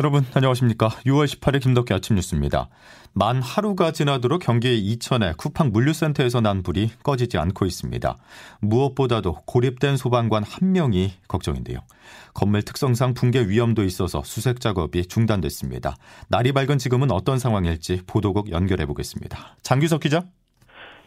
여러분 안녕하십니까. 6월 18일 김덕기 아침 뉴스입니다. 만 하루가 지나도록 경기 이천의 쿠팡 물류센터에서 난 불이 꺼지지 않고 있습니다. 무엇보다도 고립된 소방관 한 명이 걱정인데요. 건물 특성상 붕괴 위험도 있어서 수색 작업이 중단됐습니다. 날이 밝은 지금은 어떤 상황일지 보도국 연결해 보겠습니다. 장규석 기자.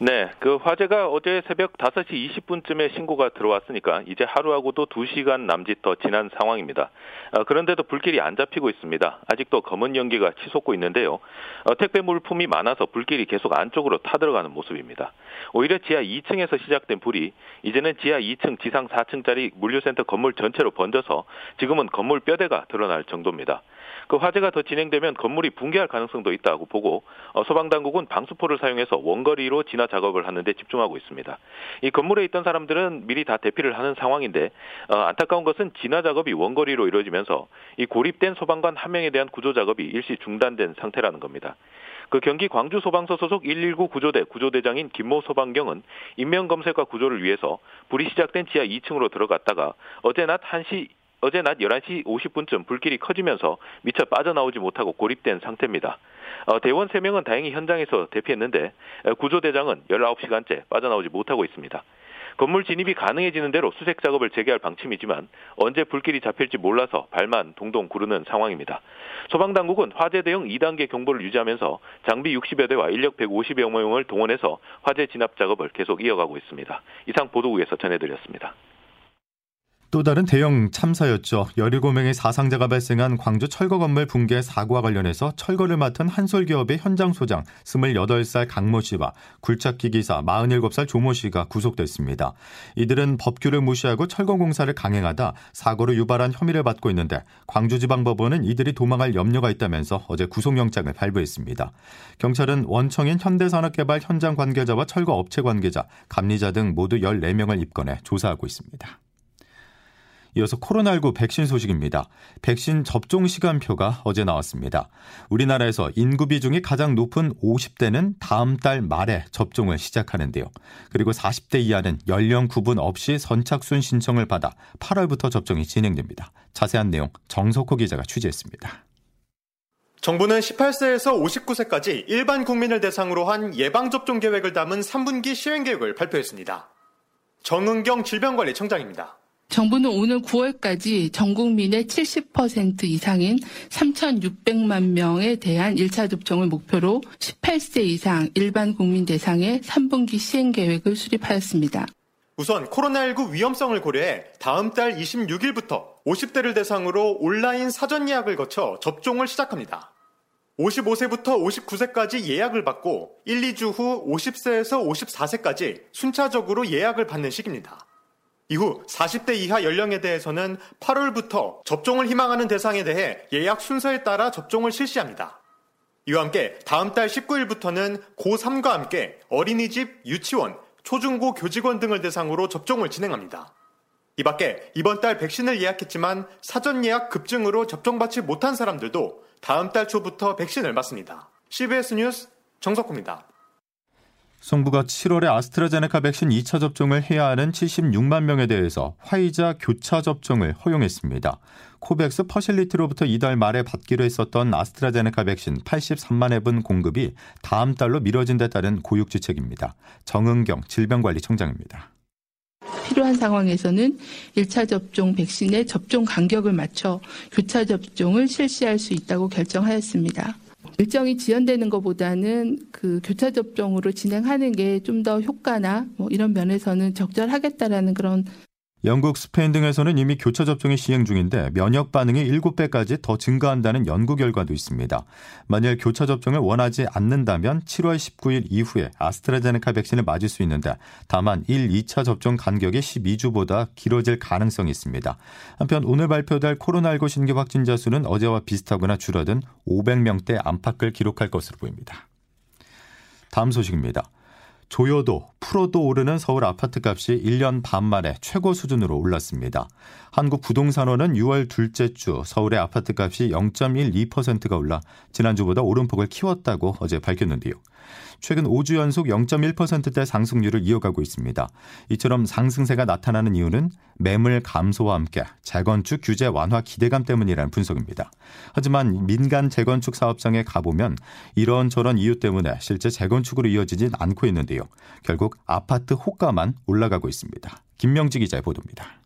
네, 그 화재가 어제 새벽 5시 20분쯤에 신고가 들어왔으니까 이제 하루하고도 2시간 남짓 더 지난 상황입니다. 어, 그런데도 불길이 안 잡히고 있습니다. 아직도 검은 연기가 치솟고 있는데요. 어, 택배 물품이 많아서 불길이 계속 안쪽으로 타들어가는 모습입니다. 오히려 지하 2층에서 시작된 불이 이제는 지하 2층, 지상 4층짜리 물류센터 건물 전체로 번져서 지금은 건물 뼈대가 드러날 정도입니다. 그 화재가 더 진행되면 건물이 붕괴할 가능성도 있다고 보고 어, 소방당국은 방수포를 사용해서 원거리로 진화 작업을 하는데 집중하고 있습니다. 이 건물에 있던 사람들은 미리 다 대피를 하는 상황인데 어, 안타까운 것은 진화 작업이 원거리로 이루어지면서 이 고립된 소방관 한 명에 대한 구조 작업이 일시 중단된 상태라는 겁니다. 그 경기 광주 소방서 소속 119 구조대 구조대장인 김모 소방경은 인명 검색과 구조를 위해서 불이 시작된 지하 2층으로 들어갔다가 어제 낮 1시 어제 낮 11시 50분쯤 불길이 커지면서 미처 빠져나오지 못하고 고립된 상태입니다. 어, 대원 3명은 다행히 현장에서 대피했는데 구조대장은 19시간째 빠져나오지 못하고 있습니다. 건물 진입이 가능해지는 대로 수색 작업을 재개할 방침이지만 언제 불길이 잡힐지 몰라서 발만 동동 구르는 상황입니다. 소방당국은 화재 대응 2단계 경보를 유지하면서 장비 60여 대와 인력 150여 명을 동원해서 화재 진압 작업을 계속 이어가고 있습니다. 이상 보도국에서 전해드렸습니다. 또 다른 대형 참사였죠. 17명의 사상자가 발생한 광주 철거 건물 붕괴 사고와 관련해서 철거를 맡은 한솔기업의 현장 소장 28살 강모 씨와 굴착기 기사 47살 조모 씨가 구속됐습니다. 이들은 법규를 무시하고 철거 공사를 강행하다 사고를 유발한 혐의를 받고 있는데 광주지방법원은 이들이 도망할 염려가 있다면서 어제 구속영장을 발부했습니다. 경찰은 원청인 현대산업개발 현장 관계자와 철거 업체 관계자, 감리자 등 모두 14명을 입건해 조사하고 있습니다. 이어서 코로나19 백신 소식입니다. 백신 접종 시간표가 어제 나왔습니다. 우리나라에서 인구 비중이 가장 높은 50대는 다음 달 말에 접종을 시작하는데요. 그리고 40대 이하는 연령 구분 없이 선착순 신청을 받아 8월부터 접종이 진행됩니다. 자세한 내용 정석호 기자가 취재했습니다. 정부는 18세에서 59세까지 일반 국민을 대상으로 한 예방접종 계획을 담은 3분기 시행 계획을 발표했습니다. 정은경 질병관리청장입니다. 정부는 오늘 9월까지 전 국민의 70% 이상인 3,600만 명에 대한 1차 접종을 목표로 18세 이상 일반 국민 대상의 3분기 시행 계획을 수립하였습니다. 우선 코로나19 위험성을 고려해 다음 달 26일부터 50대를 대상으로 온라인 사전 예약을 거쳐 접종을 시작합니다. 55세부터 59세까지 예약을 받고 1, 2주 후 50세에서 54세까지 순차적으로 예약을 받는 시기입니다. 이후 40대 이하 연령에 대해서는 8월부터 접종을 희망하는 대상에 대해 예약 순서에 따라 접종을 실시합니다. 이와 함께 다음 달 19일부터는 고3과 함께 어린이집, 유치원, 초중고 교직원 등을 대상으로 접종을 진행합니다. 이 밖에 이번 달 백신을 예약했지만 사전 예약 급증으로 접종받지 못한 사람들도 다음 달 초부터 백신을 맞습니다. CBS 뉴스 정석호입니다. 정부가 7월에 아스트라제네카 백신 2차 접종을 해야 하는 76만 명에 대해서 화이자 교차 접종을 허용했습니다. 코백스 퍼실리티로부터 이달 말에 받기로 했었던 아스트라제네카 백신 83만 앱은 공급이 다음 달로 미뤄진 데 따른 고육지책입니다. 정은경 질병관리청장입니다. 필요한 상황에서는 1차 접종 백신의 접종 간격을 맞춰 교차 접종을 실시할 수 있다고 결정하였습니다. 일정이 지연되는 것보다는 그 교차 접종으로 진행하는 게 좀 더 효과나 뭐 이런 면에서는 적절하겠다라는 그런 영국, 스페인 등에서는 이미 교차 접종이 시행 중인데 면역 반응이 7배까지 더 증가한다는 연구 결과도 있습니다. 만일 교차 접종을 원하지 않는다면 7월 19일 이후에 아스트라제네카 백신을 맞을 수 있는데 다만 1, 2차 접종 간격이 12주보다 길어질 가능성이 있습니다. 한편 오늘 발표될 코로나19 신규 확진자 수는 어제와 비슷하거나 줄어든 500명대 안팎을 기록할 것으로 보입니다. 다음 소식입니다. 조여도 10%도 오르는 서울 아파트 값이 1년 반 만에 최고 수준으로 올랐습니다. 한국부동산원은 6월 둘째 주 서울의 아파트 값이 0.12%가 올라 지난주보다 오름폭을 키웠다고 어제 밝혔는데요. 최근 5주 연속 0.1%대 상승률을 이어가고 있습니다. 이처럼 상승세가 나타나는 이유는 매물 감소와 함께 재건축 규제 완화 기대감 때문이라는 분석입니다. 하지만 민간 재건축 사업장에 가보면 이런저런 이유 때문에 실제 재건축으로 이어지진 않고 있는데요. 결국 아파트 호가만 올라가고 있습니다. 김명지 기자의 보도입니다.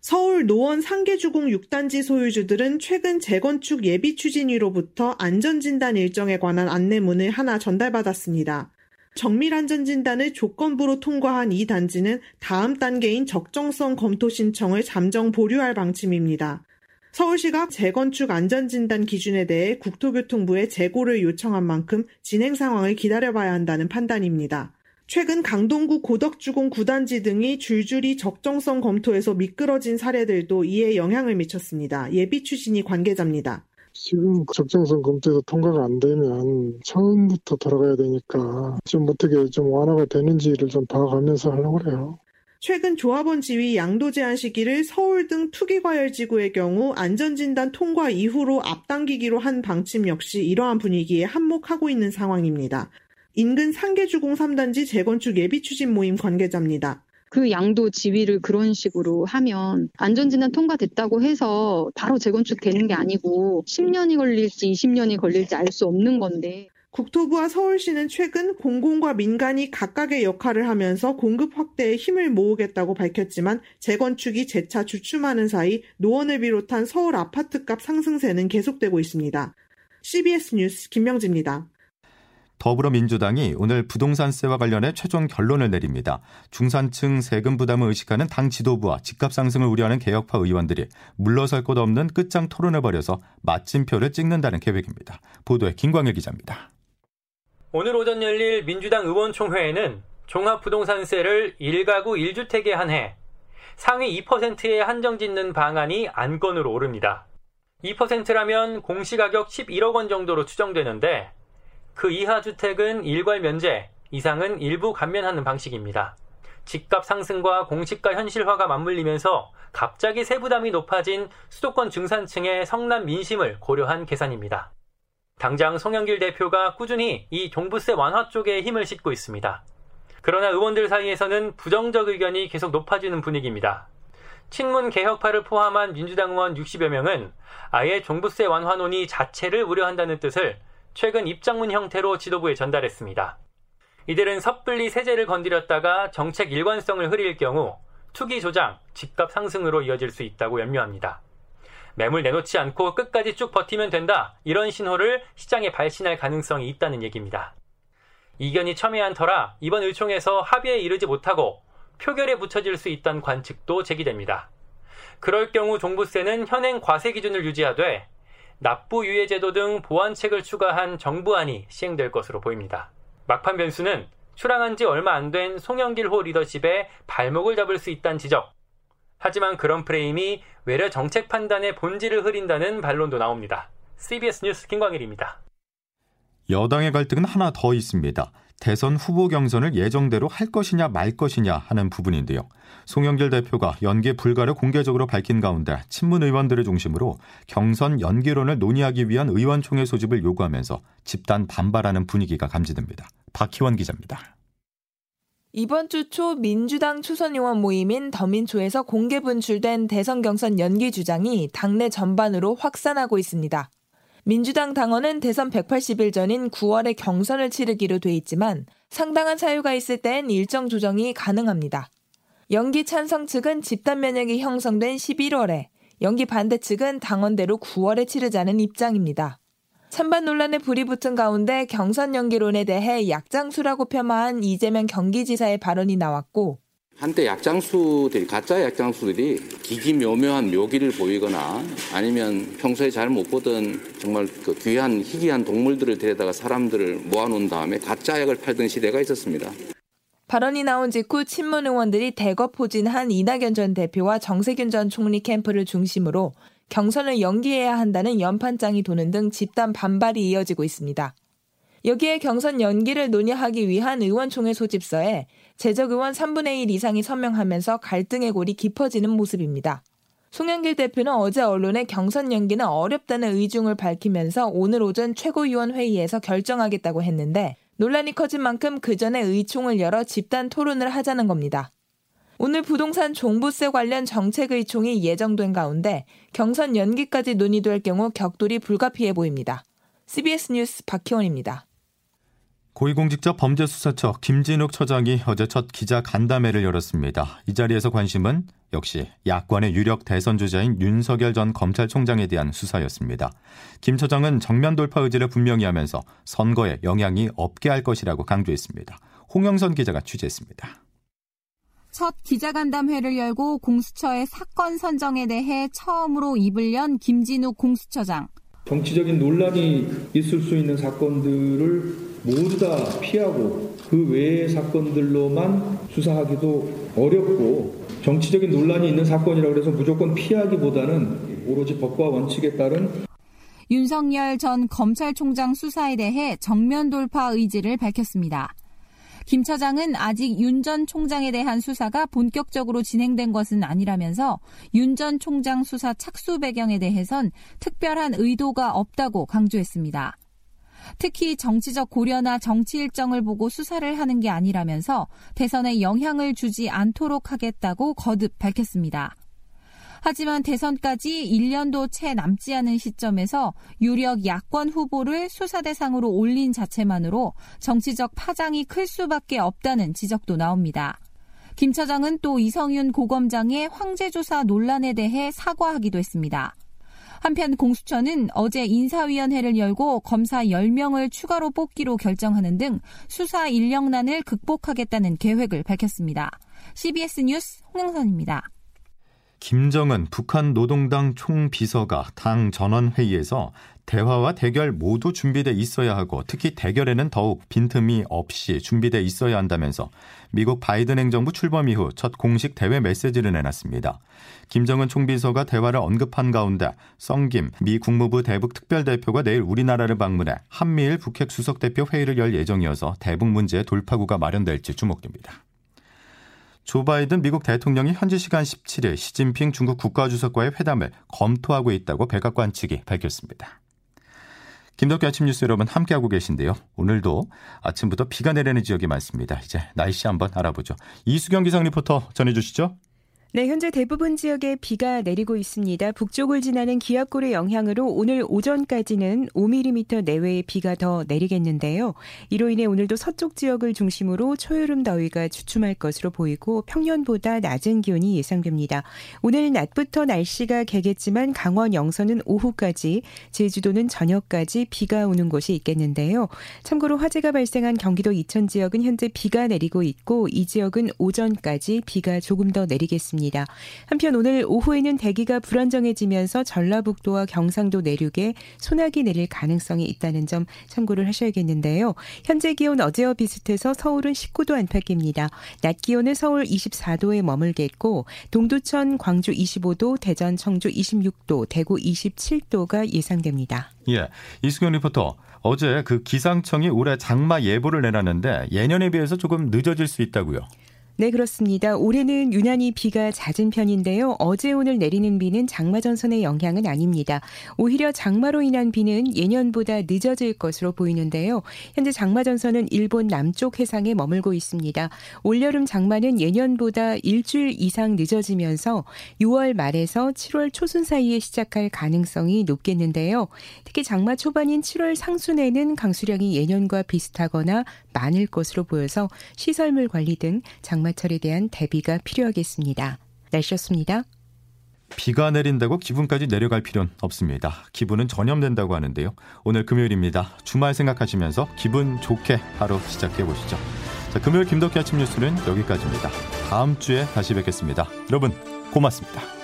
서울 노원 상계주공 6단지 소유주들은 최근 재건축 예비 추진위로부터 안전진단 일정에 관한 안내문을 하나 전달받았습니다. 정밀 안전진단을 조건부로 통과한 이 단지는 다음 단계인 적정성 검토 신청을 잠정 보류할 방침입니다. 서울시가 재건축 안전진단 기준에 대해 국토교통부에 재고를 요청한 만큼 진행 상황을 기다려봐야 한다는 판단입니다. 최근 강동구 고덕주공 9단지 등이 줄줄이 적정성 검토에서 미끄러진 사례들도 이에 영향을 미쳤습니다. 예비 추진이 관계자입니다. 지금 적정성 검토에서 통과가 안 되면 처음부터 돌아가야 되니까 좀 어떻게 좀 완화가 되는지를 좀 봐가면서 하려고 그래요. 최근 조합원 지위 양도 제한 시기를 서울 등 투기과열지구의 경우 안전진단 통과 이후로 앞당기기로 한 방침 역시 이러한 분위기에 한몫하고 있는 상황입니다. 인근 상계주공 3단지 재건축 예비 추진 모임 관계자입니다. 그 양도 지위를 그런 식으로 하면 안전진단 통과됐다고 해서 바로 재건축 되는 게 아니고 10년이 걸릴지 20년이 걸릴지 알 수 없는 건데 국토부와 서울시는 최근 공공과 민간이 각각의 역할을 하면서 공급 확대에 힘을 모으겠다고 밝혔지만 재건축이 재차 주춤하는 사이 노원을 비롯한 서울 아파트값 상승세는 계속되고 있습니다. CBS 뉴스 김명지입니다. 더불어민주당이 오늘 부동산세와 관련해 최종 결론을 내립니다. 중산층 세금 부담을 의식하는 당 지도부와 집값 상승을 우려하는 개혁파 의원들이 물러설 곳 없는 끝장 토론을 벌여서 마침표를 찍는다는 계획입니다. 보도에 김광일 기자입니다. 오늘 오전 열릴 민주당 의원총회에는 종합부동산세를 1가구 1주택에 한해 상위 2%에 한정 짓는 방안이 안건으로 오릅니다. 2%라면 공시가격 11억 원 정도로 추정되는데 그 이하 주택은 일괄 면제, 이상은 일부 감면하는 방식입니다. 집값 상승과 공시가 현실화가 맞물리면서 갑자기 세부담이 높아진 수도권 중산층의 성남 민심을 고려한 계산입니다. 당장 송영길 대표가 꾸준히 이 종부세 완화 쪽에 힘을 싣고 있습니다. 그러나 의원들 사이에서는 부정적 의견이 계속 높아지는 분위기입니다. 친문 개혁파를 포함한 민주당 의원 60여 명은 아예 종부세 완화 논의 자체를 우려한다는 뜻을 최근 입장문 형태로 지도부에 전달했습니다. 이들은 섣불리 세제를 건드렸다가 정책 일관성을 흐릴 경우 투기 조장, 집값 상승으로 이어질 수 있다고 염려합니다. 매물 내놓지 않고 끝까지 쭉 버티면 된다. 이런 신호를 시장에 발신할 가능성이 있다는 얘기입니다. 이견이 첨예한 터라 이번 의총에서 합의에 이르지 못하고 표결에 붙여질 수 있다는 관측도 제기됩니다. 그럴 경우 종부세는 현행 과세 기준을 유지하되 납부 유예 제도 등 보완책을 추가한 정부안이 시행될 것으로 보입니다. 막판 변수는 출항한 지 얼마 안 된 송영길 호 리더십에 발목을 잡을 수 있다는 지적. 하지만 그런 프레임이 외려 정책 판단의 본질을 흐린다는 반론도 나옵니다. CBS 뉴스 김광일입니다. 여당의 갈등은 하나 더 있습니다. 대선 후보 경선을 예정대로 할 것이냐 말 것이냐 하는 부분인데요. 송영길 대표가 연기 불가를 공개적으로 밝힌 가운데 친문 의원들을 중심으로 경선 연기론을 논의하기 위한 의원총회 소집을 요구하면서 집단 반발하는 분위기가 감지됩니다. 박희원 기자입니다. 이번 주 초 민주당 초선 의원 모임인 더민초에서 공개 분출된 대선 경선 연기 주장이 당내 전반으로 확산하고 있습니다. 민주당 당원은 대선 180일 전인 9월에 경선을 치르기로 돼 있지만 상당한 사유가 있을 땐 일정 조정이 가능합니다. 연기 찬성 측은 집단 면역이 형성된 11월에, 연기 반대 측은 당원대로 9월에 치르자는 입장입니다. 찬반 논란에 불이 붙은 가운데 경선 연기론에 대해 약장수라고 폄하한 이재명 경기지사의 발언이 나왔고 한때 약장수들이 가짜 약장수들이 기기묘묘한 묘기를 보이거나 아니면 평소에 잘 못 보던 정말 그 귀한 희귀한 동물들을 데려다가 사람들을 모아놓은 다음에 가짜 약을 팔던 시대가 있었습니다. 발언이 나온 직후 친문 의원들이 대거 포진한 이낙연 전 대표와 정세균 전 총리 캠프를 중심으로 경선을 연기해야 한다는 연판장이 도는 등 집단 반발이 이어지고 있습니다. 여기에 경선 연기를 논의하기 위한 의원총회 소집서에 재적 의원 3분의 1 이상이 서명하면서 갈등의 골이 깊어지는 모습입니다. 송영길 대표는 어제 언론에 경선 연기는 어렵다는 의중을 밝히면서 오늘 오전 최고위원 회의에서 결정하겠다고 했는데 논란이 커진 만큼 그 전에 의총을 열어 집단 토론을 하자는 겁니다. 오늘 부동산 종부세 관련 정책 의총이 예정된 가운데 경선 연기까지 논의될 경우 격돌이 불가피해 보입니다. CBS 뉴스 박희원입니다. 고위공직자 범죄수사처 김진욱 처장이 어제 첫 기자 간담회를 열었습니다. 이 자리에서 관심은 역시 야권의 유력 대선 주자인 윤석열 전 검찰총장에 대한 수사였습니다. 김 처장은 정면 돌파 의지를 분명히 하면서 선거에 영향이 없게 할 것이라고 강조했습니다. 홍영선 기자가 취재했습니다. 첫 기자간담회를 열고 공수처의 사건 선정에 대해 처음으로 입을 연 김진욱 공수처장. 정치적인 논란이 있을 수 있는 사건들을 모두 다 피하고 그 외의 사건들로만 수사하기도 어렵고 정치적인 논란이 있는 사건이라고 해서 무조건 피하기보다는 오로지 법과 원칙에 따른 윤석열 전 검찰총장 수사에 대해 정면 돌파 의지를 밝혔습니다. 김 처장은 아직 윤 전 총장에 대한 수사가 본격적으로 진행된 것은 아니라면서 윤 전 총장 수사 착수 배경에 대해선 특별한 의도가 없다고 강조했습니다. 특히 정치적 고려나 정치 일정을 보고 수사를 하는 게 아니라면서 대선에 영향을 주지 않도록 하겠다고 거듭 밝혔습니다. 하지만 대선까지 1년도 채 남지 않은 시점에서 유력 야권 후보를 수사 대상으로 올린 자체만으로 정치적 파장이 클 수밖에 없다는 지적도 나옵니다. 김 차장은 또 이성윤 고검장의 황제조사 논란에 대해 사과하기도 했습니다. 한편 공수처는 어제 인사위원회를 열고 검사 10명을 추가로 뽑기로 결정하는 등 수사 인력난을 극복하겠다는 계획을 밝혔습니다. CBS 뉴스 홍영선입니다. 김정은 북한 노동당 총비서가 당 전원회의에서 대화와 대결 모두 준비돼 있어야 하고 특히 대결에는 더욱 빈틈이 없이 준비돼 있어야 한다면서 미국 바이든 행정부 출범 이후 첫 공식 대외 메시지를 내놨습니다. 김정은 총비서가 대화를 언급한 가운데 성김 미 국무부 대북 특별대표가 내일 우리나라를 방문해 한미일 북핵 수석대표 회의를 열 예정이어서 대북 문제의 돌파구가 마련될지 주목됩니다. 조 바이든 미국 대통령이 현지 시간 17일 시진핑 중국 국가주석과의 회담을 검토하고 있다고 백악관 측이 밝혔습니다. 김덕기 아침 뉴스 여러분 함께하고 계신데요. 오늘도 아침부터 비가 내리는 지역이 많습니다. 이제 날씨 한번 알아보죠. 이수경 기상 리포터 전해주시죠. 네, 현재 대부분 지역에 비가 내리고 있습니다. 북쪽을 지나는 기압골의 영향으로 오늘 오전까지는 5mm 내외의 비가 더 내리겠는데요. 이로 인해 오늘도 서쪽 지역을 중심으로 초여름 더위가 주춤할 것으로 보이고 평년보다 낮은 기온이 예상됩니다. 오늘 낮부터 날씨가 개겠지만 강원 영서는 오후까지, 제주도는 저녁까지 비가 오는 곳이 있겠는데요. 참고로 화재가 발생한 경기도 이천 지역은 현재 비가 내리고 있고 이 지역은 오전까지 비가 조금 더 내리겠습니다. 있습니다. 한편 오늘 오후에는 대기가 불안정해지면서 전라북도와 경상도 내륙에 소나기 내릴 가능성이 있다는 점 참고를 하셔야겠는데요. 현재 기온 어제와 비슷해서 서울은 19도 안팎입니다. 낮 기온은 서울 24도에 머물겠고 동두천, 광주 25도, 대전, 청주 26도, 대구 27도가 예상됩니다. 예, 이수경 리포터. 어제 그 기상청이 올해 장마 예보를 내놨는데 예년에 비해서 조금 늦어질 수 있다고요. 네, 그렇습니다. 올해는 유난히 비가 잦은 편인데요. 어제 오늘 내리는 비는 장마 전선의 영향은 아닙니다. 오히려 장마로 인한 비는 예년보다 늦어질 것으로 보이는데요. 현재 장마 전선은 일본 남쪽 해상에 머물고 있습니다. 올여름 장마는 예년보다 일주일 이상 늦어지면서 6월 말에서 7월 초순 사이에 시작할 가능성이 높겠는데요. 특히 장마 초반인 7월 상순에는 강수량이 예년과 비슷하거나 많을 것으로 보여서 시설물 관리 등 장마철에 대한 대비가 필요하겠습니다. 날씨였습니다. 비가 내린다고 기분까지 내려갈 필요는 없습니다. 기분은 전염된다고 하는데요. 오늘 금요일입니다. 주말 생각하시면서 기분 좋게 하루 시작해 보시죠. 자, 금요일 김덕기 아침 뉴스는 여기까지입니다. 다음 주에 다시 뵙겠습니다. 여러분 고맙습니다.